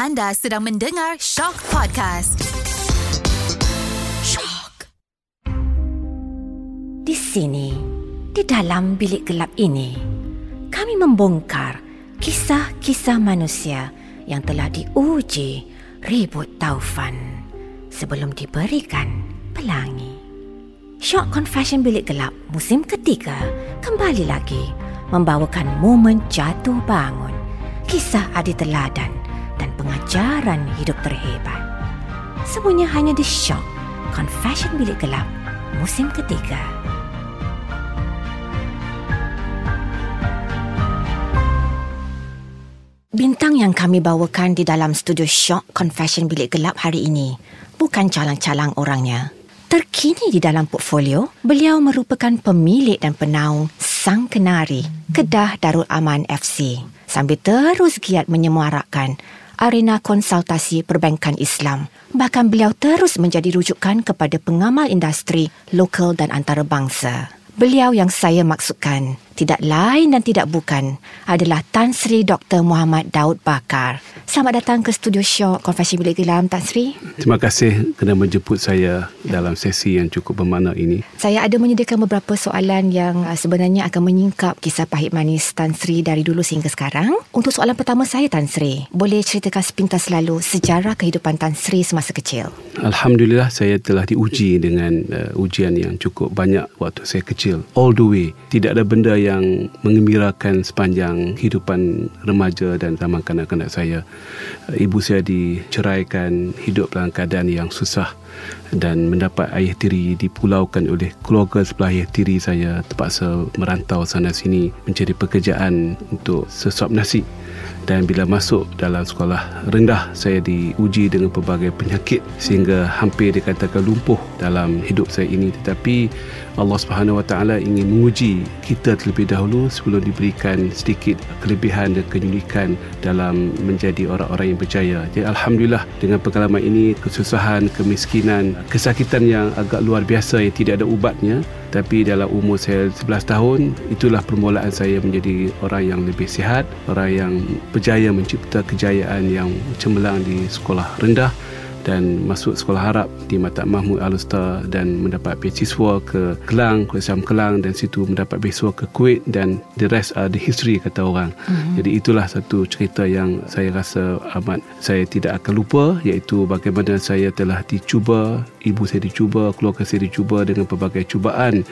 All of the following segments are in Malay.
Anda sedang mendengar Shock Podcast. Shock. Di sini, di dalam bilik gelap ini, kami membongkar kisah-kisah manusia yang telah diuji ribut taufan sebelum diberikan pelangi. Shock Confession Bilik Gelap musim ketiga kembali lagi membawakan momen jatuh bangun, kisah adi teladan dan pengajaran hidup terhebat. Semuanya hanya di Shock Confession Bilik Gelap musim ketiga. Bintang yang kami bawakan di dalam studio Shock Confession Bilik Gelap hari ini bukan calang-calang orangnya. Terkini di dalam portfolio, beliau merupakan pemilik dan penaung Sang Kenari, Kedah Darul Aman FC sambil terus giat menyemarakkan arena konsultasi perbankan Islam. Bahkan beliau terus menjadi rujukan kepada pengamal industri lokal dan antarabangsa. Beliau yang saya maksudkan tidak lain dan tidak bukan adalah Tan Sri Dr. Muhammad Daud Bakar. Selamat datang ke studio show Konfesi Bilik Gelam Tan Sri. Terima kasih kerana menjemput saya dalam sesi yang cukup bermakna ini. Saya ada menyediakan beberapa soalan yang uh, sebenarnya akan menyingkap kisah pahit manis Tan Sri dari dulu sehingga sekarang. Untuk soalan pertama saya Tan Sri, boleh ceritakan sepintas lalu sejarah kehidupan Tan Sri semasa kecil? Alhamdulillah saya telah diuji dengan uh, ujian yang cukup banyak waktu saya kecil. All the way. Tidak ada benda yang mengembirakan sepanjang kehidupan remaja dan zaman kanak-kanak saya. Ibu saya diceraikan, hidup dalam keadaan yang susah dan mendapat ayah tiri dipulaukan oleh keluarga sebelah ayah tiri saya terpaksa merantau sana sini mencari pekerjaan untuk sesuap nasi dan bila masuk dalam sekolah rendah saya diuji dengan pelbagai penyakit sehingga hampir dikatakan lumpuh dalam hidup saya ini tetapi Allah Subhanahu Wa Taala ingin menguji kita terlebih dahulu sebelum diberikan sedikit kelebihan dan keunikan dalam menjadi orang-orang yang berjaya. Jadi alhamdulillah dengan pengalaman ini kesusahan, kemiskinan, kesakitan yang agak luar biasa yang tidak ada ubatnya tapi dalam umur saya 11 tahun itulah permulaan saya menjadi orang yang lebih sihat, orang yang berjaya mencipta kejayaan yang cemerlang di sekolah rendah dan masuk sekolah Arab di Mata Mahmud Al-Usta dan mendapat beasiswa ke Kelang, Kuala Kelang dan situ mendapat beasiswa ke Kuwait dan the rest are the history kata orang. Mm-hmm. Jadi itulah satu cerita yang saya rasa amat saya tidak akan lupa iaitu bagaimana saya telah dicuba, ibu saya dicuba, keluarga saya dicuba dengan pelbagai cubaan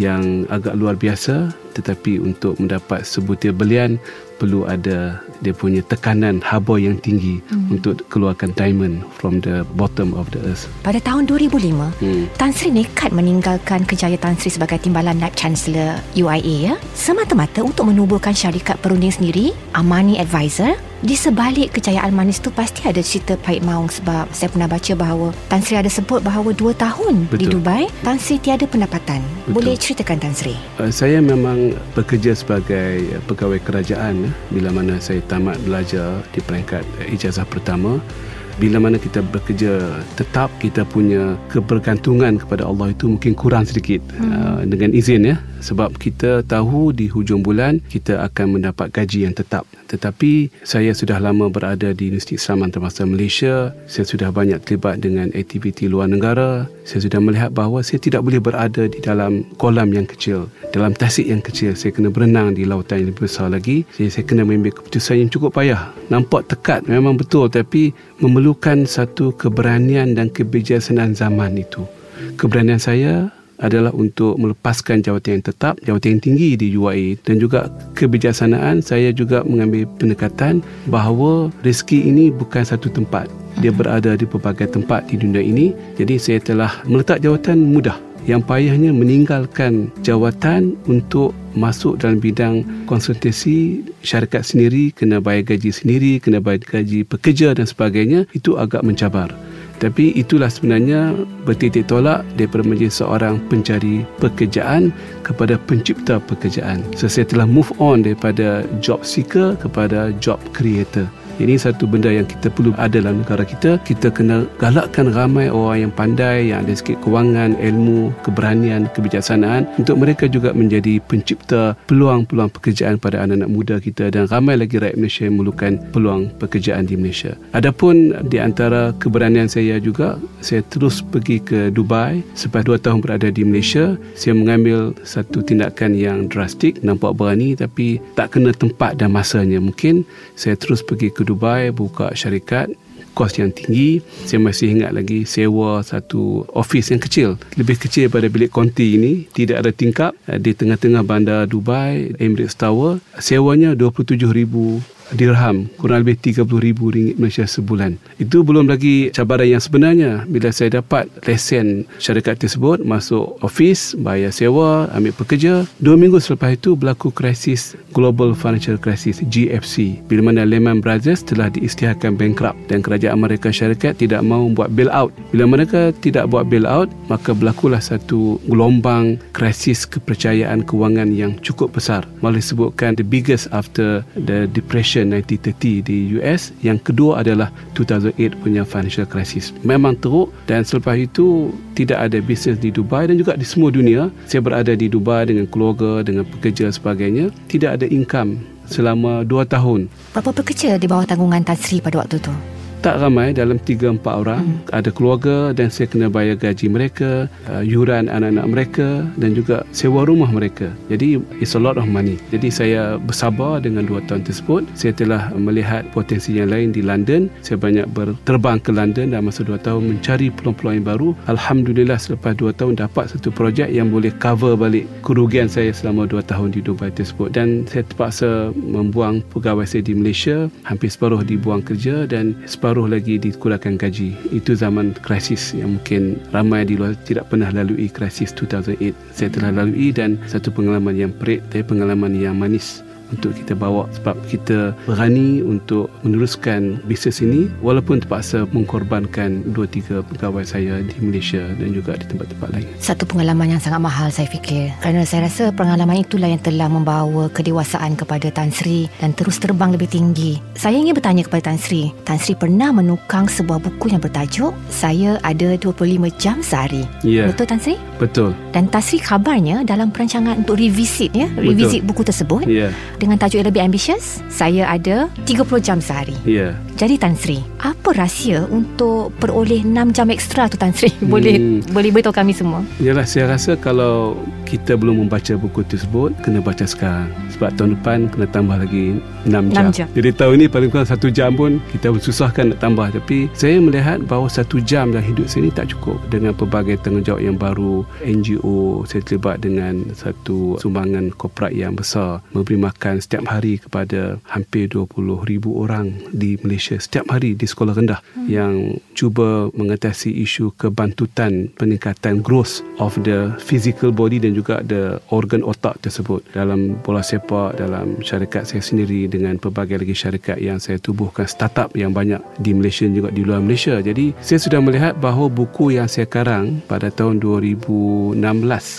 yang agak luar biasa tetapi untuk mendapat sebutir belian perlu ada dia punya tekanan haba yang tinggi hmm. untuk keluarkan diamond from the bottom of the earth. Pada tahun 2005, hmm. Tan Sri nekat meninggalkan kejayaan Tan Sri sebagai timbalan Naib Chancellor UIA ya, semata-mata untuk menubuhkan syarikat perunding sendiri, Amani Advisor di sebalik kejayaan manis tu pasti ada cerita pahit maung sebab saya pernah baca bahawa Tan Sri ada sebut bahawa dua tahun Betul. di Dubai Tan Sri tiada pendapatan. Betul. Boleh ceritakan Tan Sri? Uh, saya memang bekerja sebagai pegawai kerajaan eh, bila mana saya tamat belajar di peringkat ijazah pertama bila mana kita bekerja tetap kita punya kebergantungan kepada Allah itu mungkin kurang sedikit hmm. uh, dengan izin ya. Sebab kita tahu di hujung bulan kita akan mendapat gaji yang tetap. Tetapi saya sudah lama berada di Universiti Islam Antarabangsa Malaysia. Saya sudah banyak terlibat dengan aktiviti luar negara. Saya sudah melihat bahawa saya tidak boleh berada di dalam kolam yang kecil. Dalam tasik yang kecil saya kena berenang di lautan yang lebih besar lagi. Jadi saya kena mengambil keputusan yang cukup payah. Nampak tekat memang betul. Tapi memerlukan satu keberanian dan kebijaksanaan zaman itu keberanian saya adalah untuk melepaskan jawatan yang tetap, jawatan yang tinggi di UAE dan juga kebijaksanaan saya juga mengambil pendekatan bahawa rezeki ini bukan satu tempat. Dia berada di pelbagai tempat di dunia ini. Jadi saya telah meletak jawatan mudah. Yang payahnya meninggalkan jawatan untuk masuk dalam bidang konsultasi syarikat sendiri, kena bayar gaji sendiri, kena bayar gaji pekerja dan sebagainya, itu agak mencabar. Tapi itulah sebenarnya bertitik tolak daripada menjadi seorang pencari pekerjaan kepada pencipta pekerjaan. So saya telah move on daripada job seeker kepada job creator. Ini satu benda yang kita perlu ada dalam negara kita. Kita kena galakkan ramai orang yang pandai, yang ada sikit kewangan, ilmu, keberanian, kebijaksanaan untuk mereka juga menjadi pencipta peluang-peluang pekerjaan pada anak-anak muda kita dan ramai lagi rakyat Malaysia yang memerlukan peluang pekerjaan di Malaysia. Adapun di antara keberanian saya juga, saya terus pergi ke Dubai. Selepas dua tahun berada di Malaysia, saya mengambil satu tindakan yang drastik, nampak berani tapi tak kena tempat dan masanya. Mungkin saya terus pergi ke Dubai, buka syarikat, kos yang tinggi. Saya masih ingat lagi sewa satu office yang kecil lebih kecil daripada bilik konti ini. Tidak ada tingkap di tengah-tengah bandar Dubai Emirates Tower. Sewanya 27,000 dirham kurang lebih RM30,000 Malaysia sebulan. Itu belum lagi cabaran yang sebenarnya bila saya dapat lesen syarikat tersebut masuk office, bayar sewa, ambil pekerja. Dua minggu selepas itu berlaku krisis Global Financial Crisis GFC bila mana Lehman Brothers telah diisytiharkan bankrupt dan kerajaan Amerika Syarikat tidak mahu buat bailout. Bila mereka tidak buat bailout, maka berlakulah satu gelombang krisis kepercayaan kewangan yang cukup besar. Malah disebutkan the biggest after the depression Recession 1930 di US yang kedua adalah 2008 punya financial crisis. Memang teruk dan selepas itu tidak ada bisnes di Dubai dan juga di semua dunia. Saya berada di Dubai dengan keluarga dengan pekerja sebagainya. Tidak ada income selama 2 tahun. Berapa pekerja di bawah tanggungan Tan Sri pada waktu itu tak ramai dalam 3 4 orang. Hmm. ada keluarga dan saya kena bayar gaji mereka uh, yuran anak-anak mereka dan juga sewa rumah mereka. Jadi it's a lot of money. Jadi saya bersabar dengan 2 tahun tersebut. Saya telah melihat potensi yang lain di London. Saya banyak berterbang ke London dalam masa 2 tahun mencari peluang-peluang yang baru. Alhamdulillah selepas 2 tahun dapat satu projek yang boleh cover balik kerugian saya selama 2 tahun di Dubai tersebut. Dan saya terpaksa membuang pegawai saya di Malaysia hampir separuh dibuang kerja dan separuh separuh lagi dikurangkan gaji. Itu zaman krisis yang mungkin ramai di luar tidak pernah lalui krisis 2008. Saya telah lalui dan satu pengalaman yang perit, tapi pengalaman yang manis untuk kita bawa sebab kita berani untuk meneruskan bisnes ini walaupun terpaksa mengkorbankan dua tiga pegawai saya di Malaysia dan juga di tempat-tempat lain. Satu pengalaman yang sangat mahal saya fikir kerana saya rasa pengalaman itulah yang telah membawa kedewasaan kepada Tan Sri dan terus terbang lebih tinggi. Saya ingin bertanya kepada Tan Sri, Tan Sri pernah menukang sebuah buku yang bertajuk Saya Ada 25 Jam Sehari. Ya. Betul Tan Sri? Betul. Dan Tan Sri kabarnya dalam perancangan untuk revisit ya, revisit buku tersebut. Ya dengan tajuk yang lebih ambitious, saya ada 30 jam sehari. Ya. Yeah. Jadi Tan Sri, apa rahsia untuk peroleh 6 jam ekstra tu Tan Sri? Boleh hmm. boleh beritahu kami semua. Yalah, saya rasa kalau kita belum membaca buku tersebut, kena baca sekarang. Sebab tahun depan kena tambah lagi 6 jam. 6 jam. Jadi tahun ini paling kurang 1 jam pun kita susahkan nak tambah. Tapi saya melihat bahawa 1 jam dalam hidup saya ini tak cukup. Dengan pelbagai tanggungjawab yang baru, NGO, saya terlibat dengan satu sumbangan korporat yang besar, memberi makan setiap hari kepada hampir 20 ribu orang di Malaysia setiap hari di sekolah rendah hmm. yang cuba mengatasi isu kebantutan peningkatan growth of the physical body dan juga the organ otak tersebut dalam bola sepak dalam syarikat saya sendiri dengan pelbagai lagi syarikat yang saya tubuhkan startup yang banyak di Malaysia juga di luar Malaysia jadi saya sudah melihat bahawa buku yang saya karang pada tahun 2016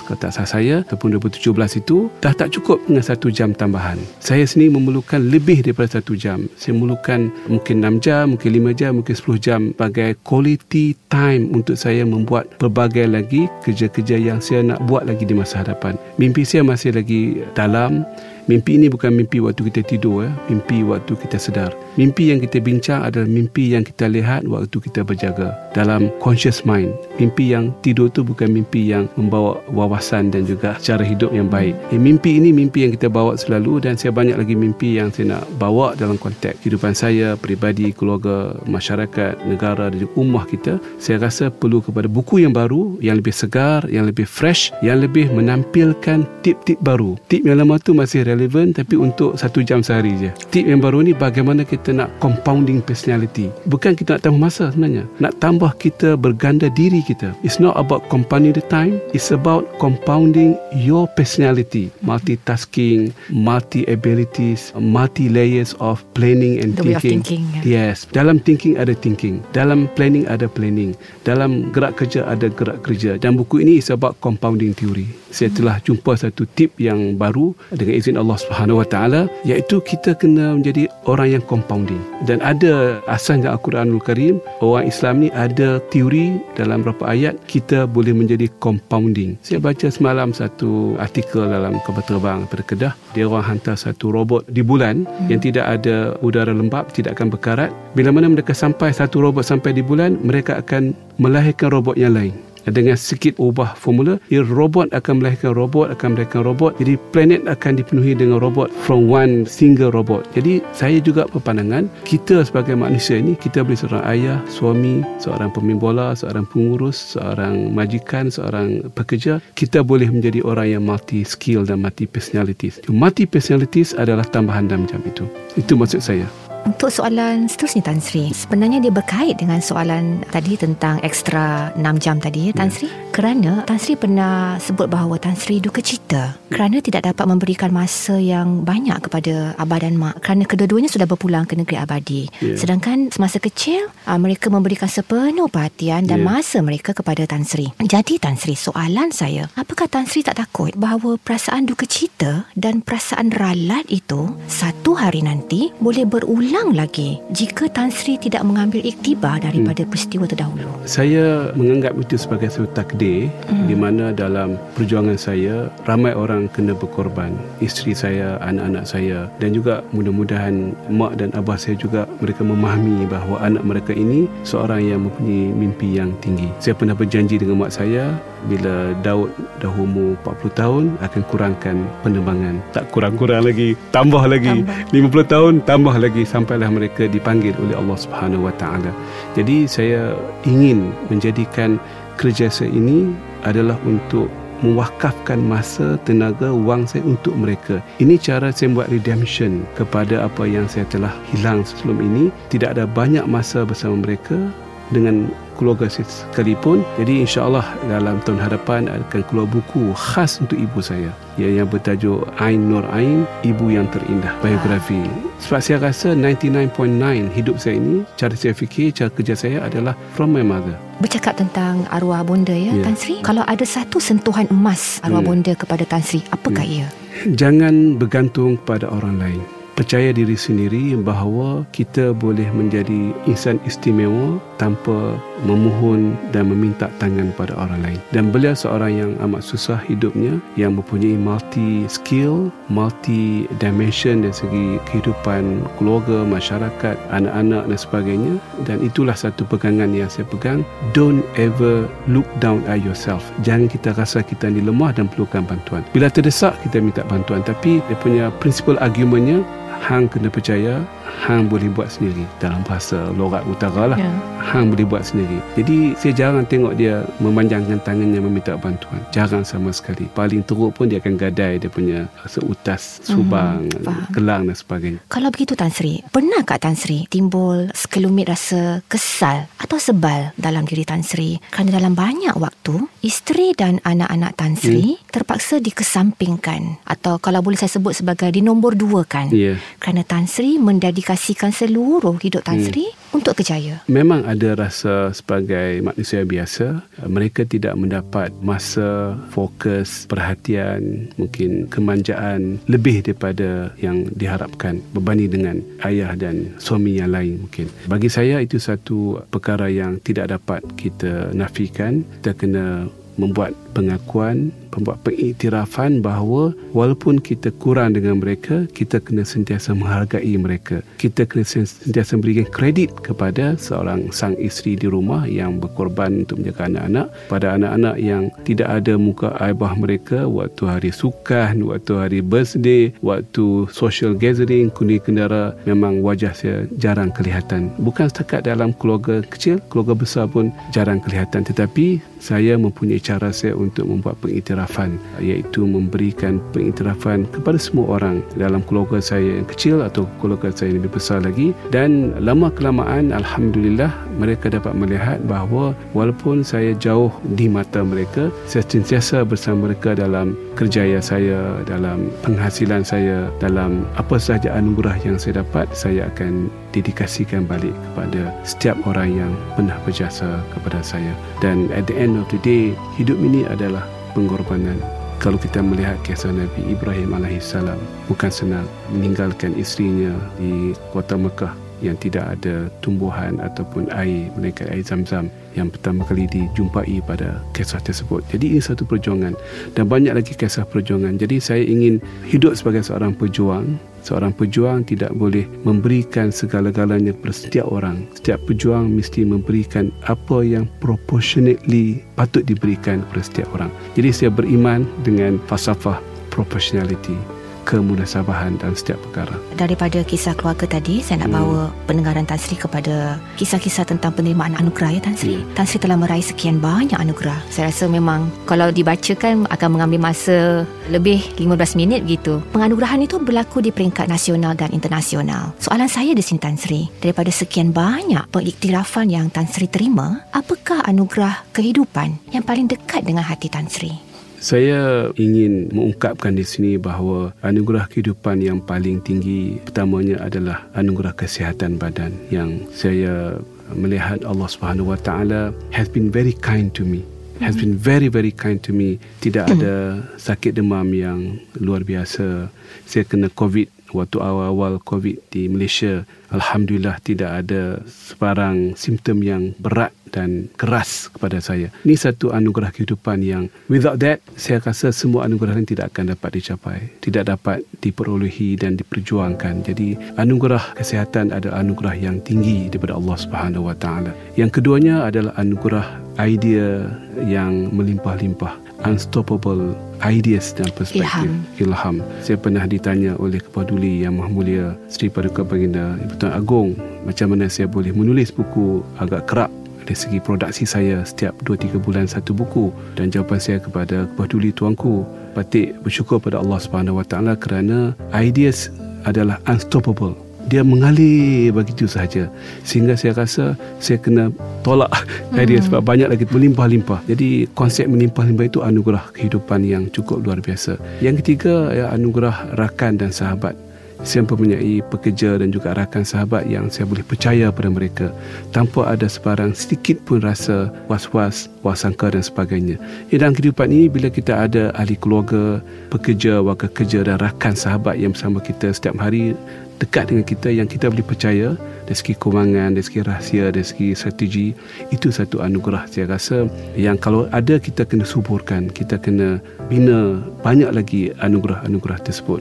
kalau tak salah saya ataupun 2017 itu dah tak cukup dengan satu jam tambahan saya sendiri memerlukan lebih daripada satu jam. Saya memerlukan mungkin enam jam, mungkin lima jam, mungkin sepuluh jam sebagai quality time untuk saya membuat pelbagai lagi kerja-kerja yang saya nak buat lagi di masa hadapan. Mimpi saya masih lagi dalam Mimpi ini bukan mimpi waktu kita tidur, eh. mimpi waktu kita sedar. Mimpi yang kita bincang adalah mimpi yang kita lihat waktu kita berjaga dalam conscious mind. Mimpi yang tidur tu bukan mimpi yang membawa wawasan dan juga cara hidup yang baik. Eh, mimpi ini mimpi yang kita bawa selalu dan saya banyak lagi mimpi yang saya nak bawa dalam konteks kehidupan saya, peribadi, keluarga, masyarakat, negara dan juga ummah kita. Saya rasa perlu kepada buku yang baru, yang lebih segar, yang lebih fresh, yang lebih menampilkan tip-tip baru. Tip yang lama tu masih relevan tapi untuk satu jam sehari je. Tip yang baru ni bagaimana kita nak compounding personality. Bukan kita nak tambah masa sebenarnya. Nak tambah kita berganda diri kita. It's not about compounding the time. It's about compounding your personality. Multitasking, multi abilities, multi layers of planning and the thinking. Way of thinking. Yes. Dalam thinking ada thinking. Dalam planning ada planning. Dalam gerak kerja ada gerak kerja. Dan buku ini is about compounding theory. Saya telah jumpa satu tip yang baru dengan izin Allah Subhanahu Wa Taala iaitu kita kena menjadi orang yang compounding. Dan ada asasnya Al-Quranul Karim orang Islam ni ada teori dalam beberapa ayat kita boleh menjadi compounding. Saya baca semalam satu artikel dalam kabar terbang pada Kedah dia orang hantar satu robot di bulan hmm. yang tidak ada udara lembap tidak akan berkarat. Bila mana mereka sampai satu robot sampai di bulan mereka akan melahirkan robot yang lain. Dengan sedikit ubah formula robot akan melahirkan robot akan melahirkan robot. Jadi planet akan dipenuhi dengan robot from one single robot. Jadi saya juga berpandangan kita sebagai manusia ini kita boleh seorang ayah suami seorang pemain bola seorang pengurus seorang majikan seorang pekerja kita boleh menjadi orang yang multi skill dan multi personalities multi personalities adalah tambahan dalam macam itu. Itu maksud saya untuk soalan seterusnya Tan Sri, sebenarnya dia berkait dengan soalan tadi tentang ekstra 6 jam tadi ya Tan ya. Sri. Yeah. Kerana Tan Sri pernah sebut bahawa Tan Sri duka cita kerana tidak dapat memberikan masa yang banyak kepada abah dan mak kerana kedua-duanya sudah berpulang ke negeri abadi. Yeah. Sedangkan semasa kecil uh, mereka memberikan sepenuh perhatian dan yeah. masa mereka kepada Tan Sri. Jadi Tan Sri, soalan saya, apakah Tan Sri tak takut bahawa perasaan duka cita dan perasaan ralat itu satu hari nanti boleh berulang hilang lagi jika Tan Sri tidak mengambil iktibar daripada hmm. peristiwa terdahulu. Saya menganggap itu sebagai satu takdir hmm. di mana dalam perjuangan saya ramai orang kena berkorban. Isteri saya, anak-anak saya dan juga mudah-mudahan mak dan abah saya juga mereka memahami bahawa anak mereka ini seorang yang mempunyai mimpi yang tinggi. Saya pernah berjanji dengan mak saya bila Daud dah umur 40 tahun akan kurangkan penerbangan tak kurang-kurang lagi tambah lagi tambah. 50 tahun tambah lagi sampailah mereka dipanggil oleh Allah Subhanahu Wa Taala jadi saya ingin menjadikan kerja saya ini adalah untuk mewakafkan masa, tenaga, wang saya untuk mereka. Ini cara saya buat redemption kepada apa yang saya telah hilang sebelum ini. Tidak ada banyak masa bersama mereka dengan keluarga sekalipun. Jadi insyaAllah dalam tahun hadapan akan keluar buku khas untuk ibu saya. Yang bertajuk Ain Nur Ain Ibu Yang Terindah. Biografi. Sebab saya rasa 99.9 hidup saya ini cara saya fikir cara kerja saya adalah from my mother. Bercakap tentang arwah bonda ya yeah. Tan Sri. Kalau ada satu sentuhan emas arwah hmm. bonda kepada Tan Sri apakah hmm. ia? Jangan bergantung pada orang lain percaya diri sendiri bahawa kita boleh menjadi insan istimewa tanpa memohon dan meminta tangan pada orang lain. Dan beliau seorang yang amat susah hidupnya yang mempunyai multi skill, multi dimension dari segi kehidupan keluarga, masyarakat, anak-anak dan sebagainya. Dan itulah satu pegangan yang saya pegang. Don't ever look down at yourself. Jangan kita rasa kita ni lemah dan perlukan bantuan. Bila terdesak kita minta bantuan. Tapi dia punya principal argumentnya hang kena percaya hang boleh buat sendiri. Dalam bahasa lorat utara lah. Yeah. hang boleh buat sendiri. Jadi saya jarang tengok dia memanjangkan tangannya meminta bantuan. Jarang sama sekali. Paling teruk pun dia akan gadai dia punya seutas subang mm, kelang dan sebagainya. Kalau begitu Tan Sri pernah Kak Tan Sri timbul sekelumit rasa kesal atau sebal dalam diri Tan Sri? Kerana dalam banyak waktu isteri dan anak-anak Tan Sri hmm. terpaksa dikesampingkan atau kalau boleh saya sebut sebagai dinombor dua kan? Yeah. kerana Tan Sri mendedikasikan mendedikasikan seluruh hidup Tan hmm. Sri hmm. untuk kejaya. Memang ada rasa sebagai manusia biasa, mereka tidak mendapat masa, fokus, perhatian, mungkin kemanjaan lebih daripada yang diharapkan berbanding dengan ayah dan suami yang lain mungkin. Bagi saya itu satu perkara yang tidak dapat kita nafikan. Kita kena membuat pengakuan membuat pengiktirafan bahawa walaupun kita kurang dengan mereka kita kena sentiasa menghargai mereka. Kita kena sentiasa memberikan kredit kepada seorang sang isteri di rumah yang berkorban untuk menjaga anak-anak. Pada anak-anak yang tidak ada muka ayah mereka waktu hari sukan waktu hari birthday waktu social gathering kundi kendara memang wajah saya jarang kelihatan. Bukan setakat dalam keluarga kecil keluarga besar pun jarang kelihatan. Tetapi saya mempunyai cara saya untuk membuat pengiktirafan iaitu memberikan pengiktirafan kepada semua orang dalam keluarga saya yang kecil atau keluarga saya yang lebih besar lagi. Dan lama kelamaan Alhamdulillah mereka dapat melihat bahawa walaupun saya jauh di mata mereka saya sentiasa bersama mereka dalam kerjaya saya dalam penghasilan saya dalam apa sahaja anugerah yang saya dapat saya akan dedikasikan balik kepada setiap orang yang pernah berjasa kepada saya. Dan at the end of the day hidup ini adalah pengorbanan. Kalau kita melihat kisah Nabi Ibrahim alaihissalam bukan senang meninggalkan isterinya di kota Mekah yang tidak ada tumbuhan ataupun air melainkan air zam-zam yang pertama kali dijumpai pada kisah tersebut. Jadi ini satu perjuangan dan banyak lagi kisah perjuangan. Jadi saya ingin hidup sebagai seorang pejuang. Seorang pejuang tidak boleh memberikan segala-galanya kepada setiap orang. Setiap pejuang mesti memberikan apa yang proportionately patut diberikan kepada setiap orang. Jadi saya beriman dengan falsafah proportionality kemunasabahan dalam setiap perkara. Daripada kisah keluarga tadi, saya nak hmm. bawa pendengaran Tan Sri kepada kisah-kisah tentang penerimaan anugerah ya Tan Sri. Hmm. Tan Sri telah meraih sekian banyak anugerah. Saya rasa memang kalau dibacakan akan mengambil masa lebih 15 minit gitu. Penganugerahan itu berlaku di peringkat nasional dan internasional. Soalan saya di sini Tan Sri, daripada sekian banyak pengiktirafan yang Tan Sri terima, apakah anugerah kehidupan yang paling dekat dengan hati Tan Sri? Saya ingin mengungkapkan di sini bahawa anugerah kehidupan yang paling tinggi pertamanya adalah anugerah kesihatan badan yang saya melihat Allah Subhanahu Wa Taala has been very kind to me. Has been very very kind to me. Tidak ada sakit demam yang luar biasa. Saya kena covid waktu awal-awal COVID di Malaysia, Alhamdulillah tidak ada sebarang simptom yang berat dan keras kepada saya. Ini satu anugerah kehidupan yang without that, saya rasa semua anugerah ini tidak akan dapat dicapai. Tidak dapat diperolehi dan diperjuangkan. Jadi, anugerah kesihatan adalah anugerah yang tinggi daripada Allah Subhanahu Taala. Yang keduanya adalah anugerah idea yang melimpah-limpah unstoppable ideas dan perspektif ilham. ilham. Saya pernah ditanya oleh Kepaduli Yang Maha Mulia Sri Paduka Baginda Ibu Tuan Agong macam mana saya boleh menulis buku agak kerap dari segi produksi saya setiap 2-3 bulan satu buku dan jawapan saya kepada Kepaduli Tuanku patik bersyukur pada Allah Subhanahu Wa Taala kerana ideas adalah unstoppable dia mengalir begitu sahaja. Sehingga saya rasa saya kena tolak hmm. dia sebab banyak lagi melimpah-limpah. Jadi konsep melimpah-limpah itu anugerah kehidupan yang cukup luar biasa. Yang ketiga ya, anugerah rakan dan sahabat. Saya mempunyai pekerja dan juga rakan sahabat yang saya boleh percaya pada mereka. Tanpa ada sebarang sedikit pun rasa was-was, wasangka dan sebagainya. Ya, dalam kehidupan ini bila kita ada ahli keluarga, pekerja, wakil kerja dan rakan sahabat yang bersama kita setiap hari dekat dengan kita yang kita boleh percaya dari segi kewangan, dari segi rahsia, dari segi strategi itu satu anugerah. Saya rasa yang kalau ada kita kena suburkan kita kena bina banyak lagi anugerah-anugerah tersebut.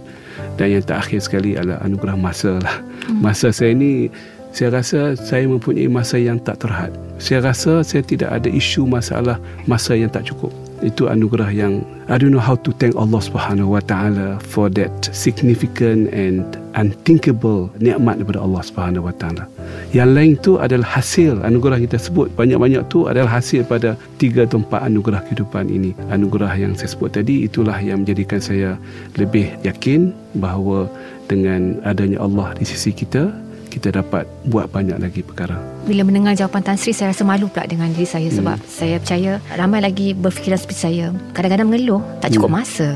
Dan yang terakhir sekali adalah anugerah masa lah. Hmm. masa saya ni saya rasa saya mempunyai masa yang tak terhad. Saya rasa saya tidak ada isu masalah masa yang tak cukup itu anugerah yang I don't know how to thank Allah Subhanahu Wa Taala for that significant and unthinkable nikmat daripada Allah Subhanahu Wa Taala. Yang lain tu adalah hasil anugerah kita sebut banyak-banyak tu adalah hasil pada tiga atau empat anugerah kehidupan ini. Anugerah yang saya sebut tadi itulah yang menjadikan saya lebih yakin bahawa dengan adanya Allah di sisi kita kita dapat buat banyak lagi perkara. Bila mendengar jawapan Tan Sri, saya rasa malu pula dengan diri saya sebab hmm. saya percaya ramai lagi berfikiran seperti saya. Kadang-kadang mengeluh, tak cukup hmm. masa.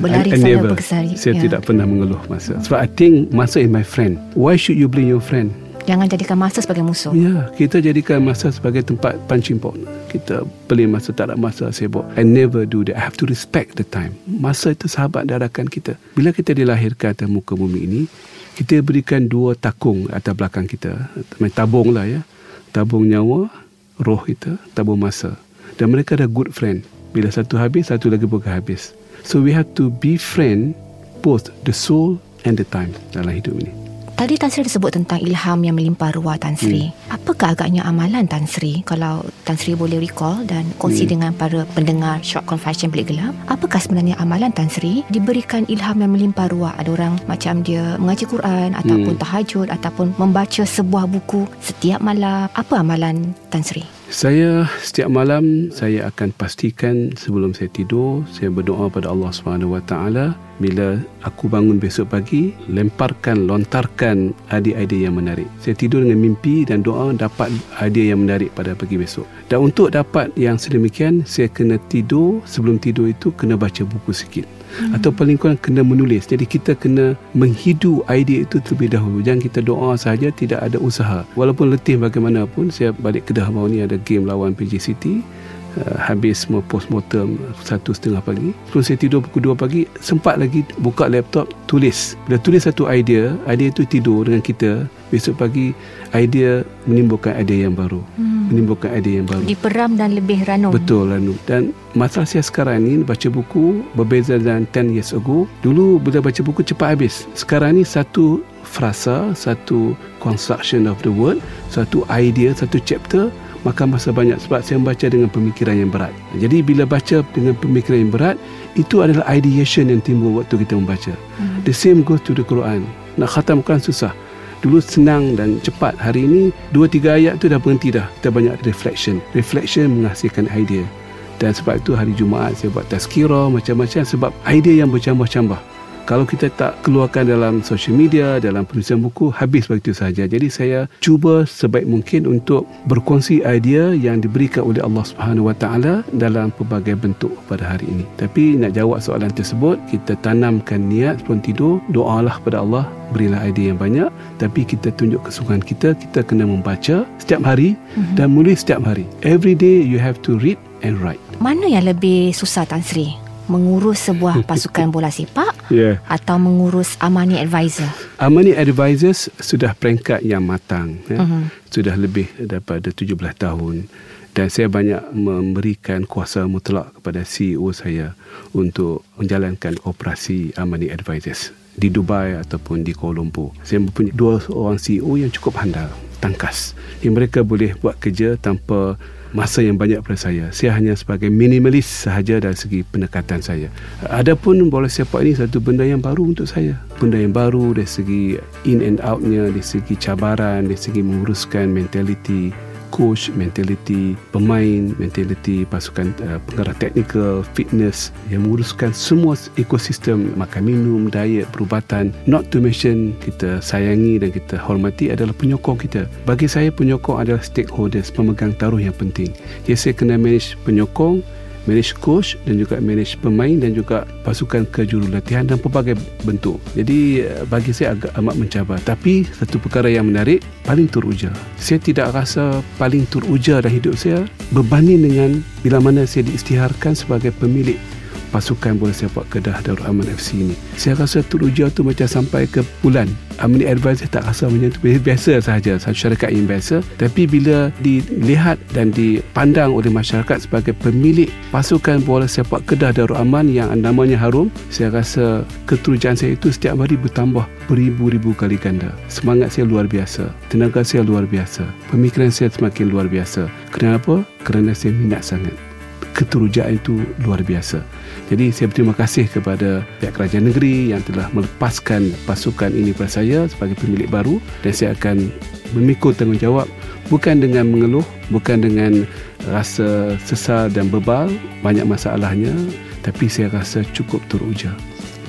Berlari sana berkesari. Saya yeah. tidak pernah mengeluh masa. Sebab I think masa is my friend. Why should you blame your friend? Jangan jadikan masa sebagai musuh. Ya, kita jadikan masa sebagai tempat punching ball. Kita beli masa tak ada masa sibuk. I never do that. I have to respect the time. Masa itu sahabat darakan kita. Bila kita dilahirkan atas muka bumi ini, kita berikan dua takung atas belakang kita. Tabung lah ya. Tabung nyawa roh kita tabung masa. Dan mereka ada good friend. Bila satu habis satu lagi bukan habis. So we have to be friend both the soul and the time dalam hidup ini Tadi Tan Sri disebut tentang ilham yang melimpah ruah Tan Sri. Hmm. Apakah agaknya amalan Tan Sri kalau Tan Sri boleh recall dan kongsi hmm. dengan para pendengar Short Confession Bilik Gelap? Apakah sebenarnya amalan Tan Sri diberikan ilham yang melimpah ruah? Ada orang macam dia mengaji Quran ataupun hmm. tahajud ataupun membaca sebuah buku setiap malam. Apa amalan Tan Sri? Saya setiap malam saya akan pastikan sebelum saya tidur saya berdoa pada Allah Subhanahu Wa Taala bila aku bangun besok pagi lemparkan lontarkan idea-idea yang menarik. Saya tidur dengan mimpi dan doa dapat idea yang menarik pada pagi besok. Dan untuk dapat yang sedemikian saya kena tidur sebelum tidur itu kena baca buku sikit hmm. atau paling kurang kena menulis. Jadi kita kena menghidu idea itu terlebih dahulu. Jangan kita doa saja tidak ada usaha. Walaupun letih bagaimanapun saya balik Kedah baru ni ada game lawan PJ City uh, habis semua postmortem satu setengah pagi. Sebelum saya tidur pukul 2 pagi sempat lagi buka laptop tulis. Bila tulis satu idea idea itu tidur dengan kita. Besok pagi idea menimbulkan idea yang baru. Hmm. menimbulkan idea yang baru. Diperam dan lebih ranum. Betul ranum. Dan masalah saya sekarang ni baca buku berbeza dengan 10 years ago. Dulu bila baca buku cepat habis. Sekarang ni satu frasa satu construction of the word satu idea satu chapter makan masa banyak sebab saya membaca dengan pemikiran yang berat. Jadi bila baca dengan pemikiran yang berat, itu adalah ideation yang timbul waktu kita membaca. Hmm. The same goes to the Quran. Nak khatamkan susah. Dulu senang dan cepat. Hari ini, dua tiga ayat tu dah berhenti dah. Kita banyak reflection. Reflection menghasilkan idea. Dan sebab itu hari Jumaat saya buat tazkirah macam-macam sebab idea yang bercambah-cambah kalau kita tak keluarkan dalam social media, dalam penulisan buku, habis begitu saja. Jadi saya cuba sebaik mungkin untuk berkongsi idea yang diberikan oleh Allah Subhanahu Wa Taala dalam pelbagai bentuk pada hari ini. Tapi nak jawab soalan tersebut, kita tanamkan niat sebelum tidur, doalah pada Allah berilah idea yang banyak tapi kita tunjuk kesungguhan kita kita kena membaca setiap hari mm-hmm. dan menulis setiap hari every day you have to read and write mana yang lebih susah Tan Sri mengurus sebuah pasukan bola sepak yeah. atau mengurus Amani Advisor? Amani Advisors sudah peringkat yang matang. Ya. Uh-huh. Sudah lebih daripada 17 tahun. Dan saya banyak memberikan kuasa mutlak kepada CEO saya untuk menjalankan operasi Amani Advisors di Dubai ataupun di Kuala Lumpur. Saya mempunyai dua orang CEO yang cukup handal, tangkas. Yang mereka boleh buat kerja tanpa masa yang banyak pada saya. Saya hanya sebagai minimalis sahaja dari segi pendekatan saya. Adapun bola sepak ini satu benda yang baru untuk saya. Benda yang baru dari segi in and outnya, dari segi cabaran, dari segi menguruskan mentaliti coach, mentality pemain, mentality pasukan uh, penggerak teknikal, fitness yang menguruskan semua ekosistem makan minum, diet, perubatan. Not to mention kita sayangi dan kita hormati adalah penyokong kita. Bagi saya penyokong adalah stakeholders, pemegang taruh yang penting. Jadi saya kena manage penyokong, manage coach dan juga manage pemain dan juga pasukan kejurulatihan dan pelbagai bentuk. Jadi eh, bagi saya agak amat mencabar. Tapi satu perkara yang menarik, paling teruja. Saya tidak rasa paling teruja dalam hidup saya berbanding dengan bila mana saya diistiharkan sebagai pemilik pasukan bola sepak Kedah Darul Aman FC ini. Saya rasa teruja tu macam sampai ke bulan. Amni Advisor tak rasa macam tu. Biasa sahaja, satu syarikat yang biasa. Tapi bila dilihat dan dipandang oleh masyarakat sebagai pemilik pasukan bola sepak Kedah Darul Aman yang namanya harum, saya rasa keterujaan saya itu setiap hari bertambah beribu-ribu kali ganda. Semangat saya luar biasa. Tenaga saya luar biasa. Pemikiran saya semakin luar biasa. Kenapa? Kerana saya minat sangat keterujaan itu luar biasa. Jadi saya berterima kasih kepada pihak kerajaan negeri yang telah melepaskan pasukan ini kepada saya sebagai pemilik baru dan saya akan memikul tanggungjawab bukan dengan mengeluh, bukan dengan rasa sesal dan bebal, banyak masalahnya, tapi saya rasa cukup teruja.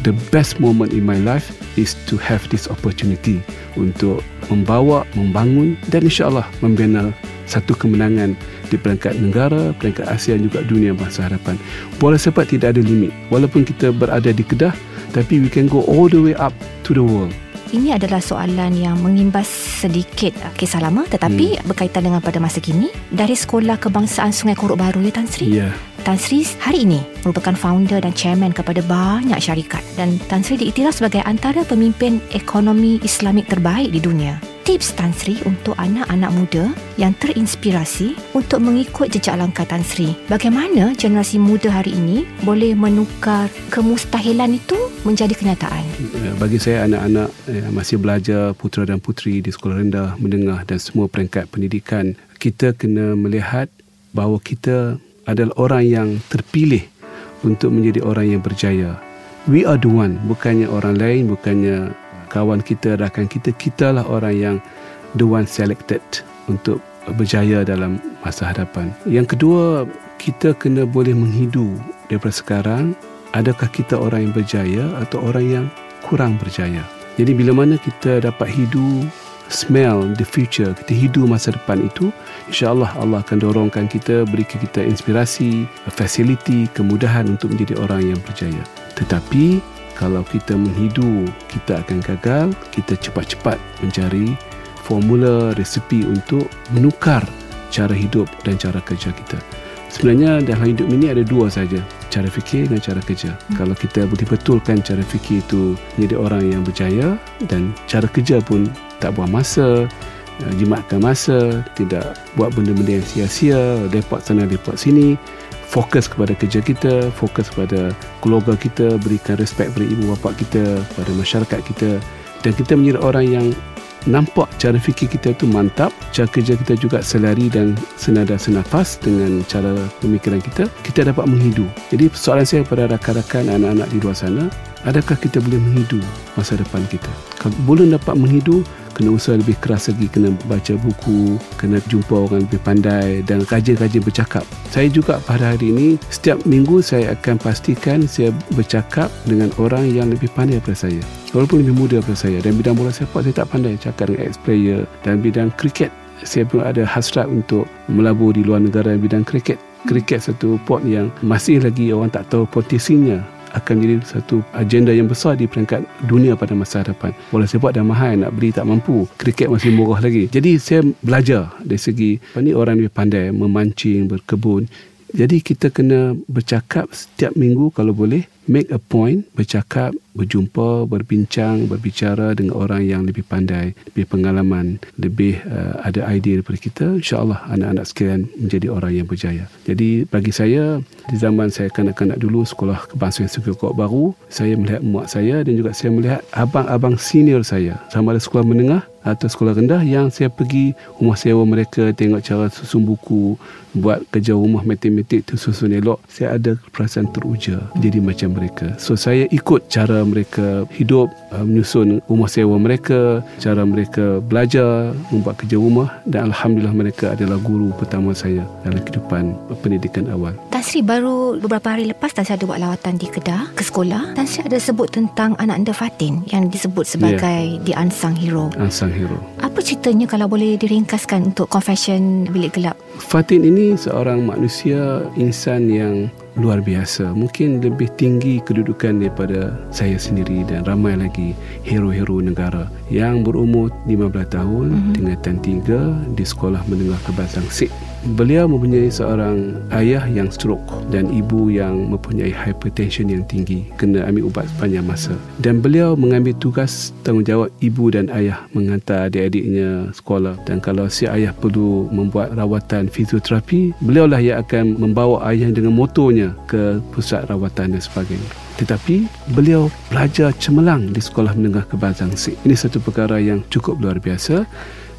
The best moment in my life is to have this opportunity untuk membawa, membangun dan insyaAllah membina satu kemenangan di peringkat negara, peringkat ASEAN juga dunia masa hadapan. Bola sepak tidak ada limit. Walaupun kita berada di Kedah, tapi we can go all the way up to the world. Ini adalah soalan yang mengimbas sedikit kisah lama tetapi hmm. berkaitan dengan pada masa kini. Dari Sekolah Kebangsaan Sungai Korok Baru ya Tan Sri? Ya. Tan Sri hari ini merupakan founder dan chairman kepada banyak syarikat dan Tan Sri diiktiraf sebagai antara pemimpin ekonomi Islamik terbaik di dunia tips Tan Sri untuk anak-anak muda yang terinspirasi untuk mengikut jejak langkah Tan Sri? Bagaimana generasi muda hari ini boleh menukar kemustahilan itu menjadi kenyataan? Ya, bagi saya anak-anak yang masih belajar putera dan puteri di sekolah rendah, menengah dan semua peringkat pendidikan, kita kena melihat bahawa kita adalah orang yang terpilih untuk menjadi orang yang berjaya. We are the one, bukannya orang lain, bukannya kawan kita, rakan kita, kita lah orang yang the one selected untuk berjaya dalam masa hadapan. Yang kedua, kita kena boleh menghidu daripada sekarang, adakah kita orang yang berjaya atau orang yang kurang berjaya. Jadi bila mana kita dapat hidu smell the future, kita hidu masa depan itu, insya-Allah Allah akan dorongkan kita, berikan kita inspirasi, facility, kemudahan untuk menjadi orang yang berjaya. Tetapi kalau kita menghidu kita akan gagal kita cepat-cepat mencari formula resepi untuk menukar cara hidup dan cara kerja kita Sebenarnya dalam hidup ini ada dua saja cara fikir dan cara kerja. Hmm. Kalau kita boleh betulkan cara fikir itu menjadi orang yang berjaya dan cara kerja pun tak buang masa, uh, jimatkan masa, tidak buat benda-benda yang sia-sia, repot sana, repot sini, fokus kepada kerja kita, fokus kepada keluarga kita, berikan respect kepada ibu bapa kita, kepada masyarakat kita. Dan kita menjadi orang yang nampak cara fikir kita tu mantap cara kerja kita juga selari dan senada senafas dengan cara pemikiran kita kita dapat menghidu. Jadi soalan saya kepada rakan-rakan anak-anak di luar sana adakah kita boleh menghidu masa depan kita? Kalau boleh dapat menghidu kena usaha lebih keras lagi kena baca buku kena jumpa orang lebih pandai dan rajin-rajin bercakap. Saya juga pada hari ini setiap minggu saya akan pastikan saya bercakap dengan orang yang lebih pandai daripada saya. Walaupun lebih muda daripada saya. Dan bidang bola sepak saya tak pandai cakap dengan ex-player dan bidang kriket saya pun ada hasrat untuk melabur di luar negara bidang kriket kriket satu pot yang masih lagi orang tak tahu potensinya akan menjadi satu agenda yang besar di peringkat dunia pada masa hadapan. Bola sepak dah mahal nak beli tak mampu. Kriket masih murah lagi. Jadi saya belajar dari segi apa ni orang lebih pandai memancing, berkebun. Jadi kita kena bercakap setiap minggu kalau boleh make a point bercakap berjumpa berbincang berbicara dengan orang yang lebih pandai lebih pengalaman lebih uh, ada idea daripada kita insyaallah anak-anak sekalian menjadi orang yang berjaya. Jadi bagi saya di zaman saya kanak-kanak dulu sekolah kebangsaan Kok Baru saya melihat mak saya dan juga saya melihat abang-abang senior saya. Sama ada sekolah menengah atau sekolah rendah yang saya pergi rumah sewa mereka tengok cara susun buku buat kerja rumah matematik tu susun elok. Saya ada perasaan teruja jadi macam mereka. So saya ikut cara mereka hidup uh, menyusun rumah sewa mereka cara mereka belajar membuat kerja rumah dan Alhamdulillah mereka adalah guru pertama saya dalam kehidupan pendidikan awal Tan Sri baru beberapa hari lepas Tan Sri ada buat lawatan di Kedah ke sekolah Tan Sri ada sebut tentang anak anda Fatin yang disebut sebagai yeah. the unsung hero unsung hero. Apa ceritanya kalau boleh diringkaskan untuk confession bilik gelap? Fatin ini seorang manusia insan yang luar biasa. Mungkin lebih tinggi kedudukan daripada saya sendiri dan ramai lagi hero-hero negara yang berumur 15 tahun mm-hmm. tingkatan 3 di sekolah menengah kebangsaan Sik Beliau mempunyai seorang ayah yang stroke dan ibu yang mempunyai hypertension yang tinggi kena ambil ubat sepanjang masa. Dan beliau mengambil tugas tanggungjawab ibu dan ayah mengantar adik-adiknya sekolah. Dan kalau si ayah perlu membuat rawatan fisioterapi beliaulah yang akan membawa ayah dengan motornya ke pusat rawatan dan sebagainya. Tetapi beliau belajar cemerlang di sekolah menengah kebangsaan Ini satu perkara yang cukup luar biasa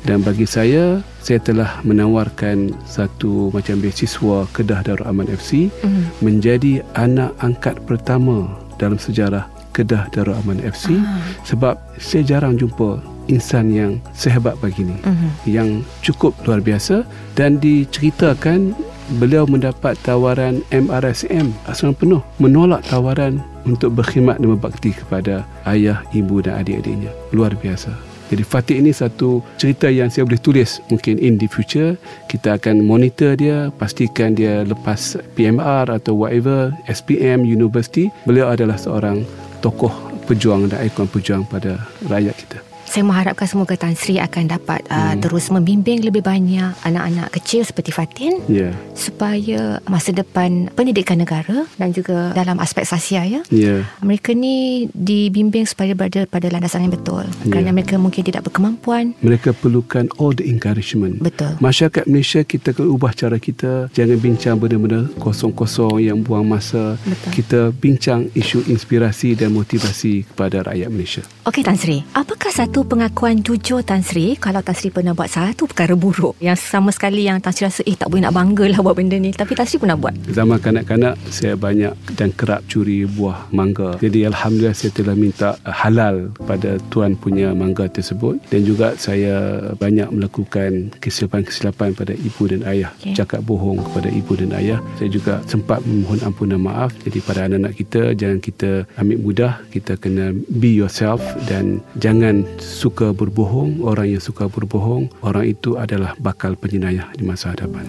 dan bagi saya saya telah menawarkan satu macam beasiswa Kedah Darul Aman FC mm. menjadi anak angkat pertama dalam sejarah Kedah Darul Aman FC ah. sebab saya jarang jumpa insan yang sehebat begini mm-hmm. yang cukup luar biasa dan diceritakan beliau mendapat tawaran MRSM asal penuh menolak tawaran untuk berkhidmat dan berbakti kepada ayah, ibu dan adik-adiknya luar biasa jadi Fatih ini satu cerita yang saya boleh tulis mungkin in the future kita akan monitor dia pastikan dia lepas PMR atau whatever SPM university beliau adalah seorang tokoh pejuang dan ikon pejuang pada rakyat kita. Saya mengharapkan semoga Tan Sri akan dapat uh, hmm. terus membimbing lebih banyak anak-anak kecil seperti Fatin yeah. supaya masa depan pendidikan negara dan juga dalam aspek sosial ya. Yeah. Mereka ni dibimbing supaya berada pada landasan yang betul yeah. kerana mereka mungkin tidak berkemampuan. Mereka perlukan all the encouragement. Betul. Masyarakat Malaysia kita kena ubah cara kita jangan bincang benda-benda kosong-kosong yang buang masa. Betul. Kita bincang isu inspirasi dan motivasi kepada rakyat Malaysia. Okey Tan Sri, apakah satu pengakuan jujur Tan Sri kalau Tan Sri pernah buat satu perkara buruk. Yang sama sekali yang Tan Sri rasa eh tak boleh nak bangga lah buat benda ni. Tapi Tan Sri pernah buat. Zaman kanak-kanak saya banyak dan kerap curi buah mangga. Jadi Alhamdulillah saya telah minta halal pada tuan punya mangga tersebut. Dan juga saya banyak melakukan kesilapan-kesilapan pada ibu dan ayah. Okay. cakap bohong kepada ibu dan ayah. Saya juga sempat memohon ampunan maaf. Jadi pada anak-anak kita jangan kita ambil mudah. Kita kena be yourself dan jangan suka berbohong, orang yang suka berbohong, orang itu adalah bakal penyenayah di masa hadapan.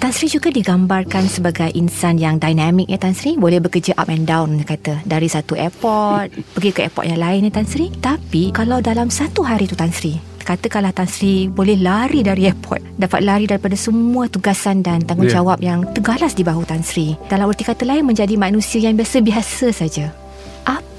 Tan Sri juga digambarkan sebagai insan yang dinamik ya Tan Sri boleh bekerja up and down kata dari satu airport pergi ke airport yang lain ya Tan Sri tapi kalau dalam satu hari tu Tan Sri Katakanlah Tan Sri boleh lari dari airport, dapat lari daripada semua tugasan dan tanggungjawab yeah. yang tergalas di bahu Tan Sri. Dalam erti kata lain menjadi manusia yang biasa-biasa saja.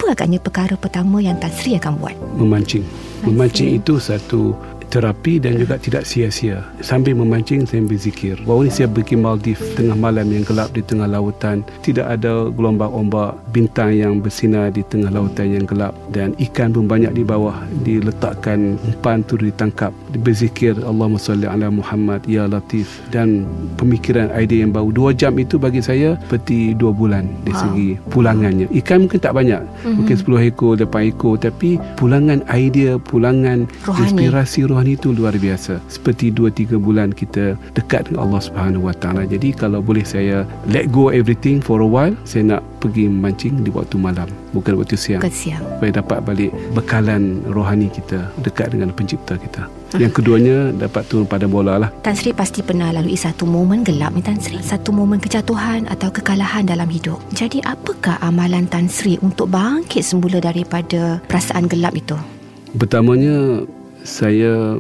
Apa agaknya perkara pertama yang Tan Sri akan buat? Memancing. Memancing itu satu terapi dan juga tidak sia-sia. Sambil memancing, saya berzikir. Ini saya pergi Maldives tengah malam yang gelap di tengah lautan. Tidak ada gelombang ombak, bintang yang bersinar di tengah lautan yang gelap dan ikan pun banyak di bawah diletakkan umpan tu ditangkap. Berzikir Allahumma salli ala Muhammad ya Latif dan pemikiran idea yang baru. Dua jam itu bagi saya seperti dua bulan di segi pulangannya. Ikan mungkin tak banyak. Mm-hmm. Mungkin 10 ekor, 8 ekor tapi pulangan idea, pulangan Rohani. inspirasi rohani Tuhan itu luar biasa. Seperti 2-3 bulan kita dekat dengan Allah Subhanahu Wa Taala. Jadi kalau boleh saya let go everything for a while, saya nak pergi memancing di waktu malam, bukan waktu siang. Bukan siang. Supaya dapat balik bekalan rohani kita dekat dengan pencipta kita. Yang keduanya dapat turun pada bola lah. Tan Sri pasti pernah lalui satu momen gelap ni Tan Sri. Satu momen kejatuhan atau kekalahan dalam hidup. Jadi apakah amalan Tan Sri untuk bangkit semula daripada perasaan gelap itu? Pertamanya saya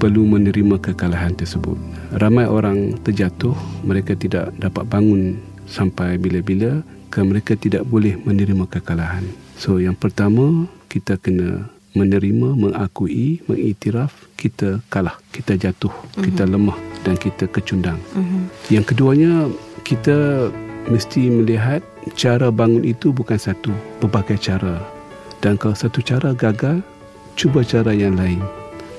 perlu menerima kekalahan tersebut. Ramai orang terjatuh, mereka tidak dapat bangun sampai bila-bila kerana mereka tidak boleh menerima kekalahan. So yang pertama, kita kena menerima, mengakui, mengiktiraf kita kalah, kita jatuh, mm-hmm. kita lemah dan kita kecundang. Mm-hmm. Yang keduanya, kita mesti melihat cara bangun itu bukan satu, berbagai cara. Dan kalau satu cara gagal, cuba cara yang lain.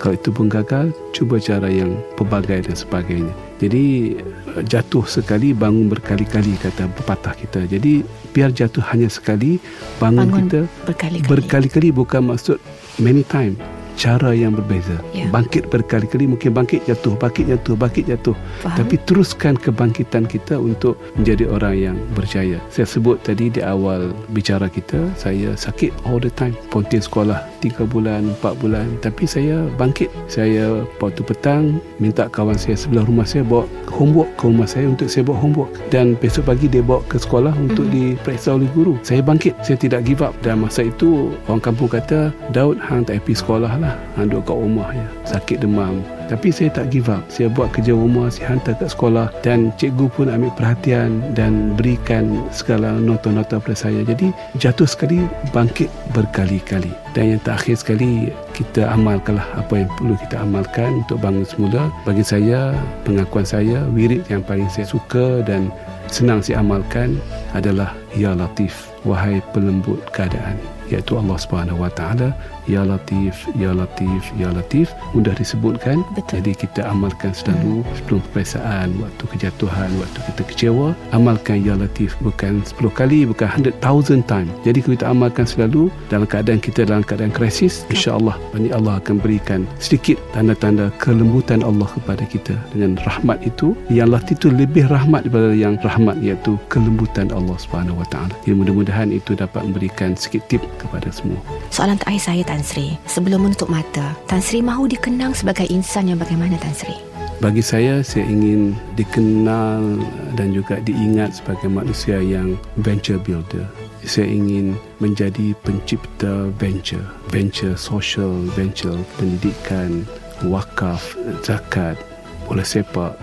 Kalau itu pun gagal, cuba cara yang pelbagai dan sebagainya. Jadi jatuh sekali, bangun berkali-kali kata pepatah kita. Jadi biar jatuh hanya sekali, bangun, bangun kita berkali-kali. berkali-kali bukan maksud many time cara yang berbeza. Ya. Bangkit berkali-kali mungkin bangkit jatuh, bangkit jatuh, bangkit jatuh. Faham. Tapi teruskan kebangkitan kita untuk menjadi orang yang berjaya. Saya sebut tadi di awal bicara kita, saya sakit all the time. Pontian sekolah 3 bulan, 4 bulan. Tapi saya bangkit. Saya waktu petang minta kawan saya sebelah rumah saya bawa homework ke rumah saya untuk saya buat homework. Dan besok pagi dia bawa ke sekolah untuk mm-hmm. diperiksa oleh guru. Saya bangkit. Saya tidak give up. Dan masa itu orang kampung kata, Daud hang tak pergi sekolah lah. Ha, duduk kat rumah je sakit demam. Tapi saya tak give up. Saya buat kerja rumah saya hantar kat sekolah dan cikgu pun ambil perhatian dan berikan segala nota-nota pada saya. Jadi jatuh sekali bangkit berkali-kali. Dan yang terakhir sekali kita amalkanlah apa yang perlu kita amalkan untuk bangun semula. Bagi saya pengakuan saya wirid yang paling saya suka dan senang saya amalkan adalah Ya Latif wahai pelembut keadaan iaitu Allah Subhanahu Wa Taala Ya Latif Ya Latif Ya Latif. Mudah disebutkan. Betul. jadi kita amalkan selalu hmm. sebelum peperiksaan waktu kejatuhan waktu kita kecewa. Amalkan Ya Latif bukan 10 kali bukan 100,000 time. Jadi kita amalkan selalu dalam keadaan kita dalam keadaan krisis insya-Allah Allah akan berikan sedikit tanda-tanda kelembutan Allah kepada kita dengan rahmat itu. Yang Latif itu lebih rahmat daripada yang rahmat iaitu kelembutan Allah Subhanahu Wa Taala. Jadi mudah-mudahan itu dapat memberikan sikit tip kepada semua. Soalan terakhir saya Tan Sri. Sebelum menutup mata, Tan Sri mahu dikenang sebagai insan yang bagaimana Tan Sri? Bagi saya, saya ingin dikenal dan juga diingat sebagai manusia yang venture builder. Saya ingin menjadi pencipta venture, venture social, venture pendidikan, wakaf, zakat, bola sepak,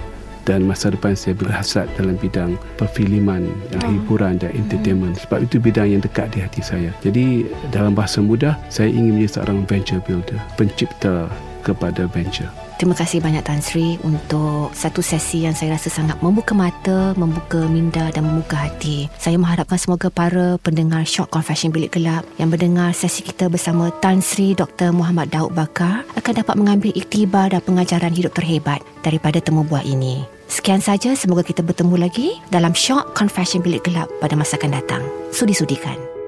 dan masa depan saya berhasrat dalam bidang perfilman dan oh. hiburan dan entertainment hmm. sebab itu bidang yang dekat di hati saya jadi dalam bahasa mudah saya ingin menjadi seorang venture builder pencipta kepada venture Terima kasih banyak Tan Sri untuk satu sesi yang saya rasa sangat membuka mata, membuka minda dan membuka hati. Saya mengharapkan semoga para pendengar Shock Confession Bilik Gelap yang mendengar sesi kita bersama Tan Sri Dr. Muhammad Daud Bakar akan dapat mengambil iktibar dan pengajaran hidup terhebat daripada temu buah ini. Sekian saja, semoga kita bertemu lagi dalam Shock Confession Bilik Gelap pada masa akan datang. Sudi-sudikan.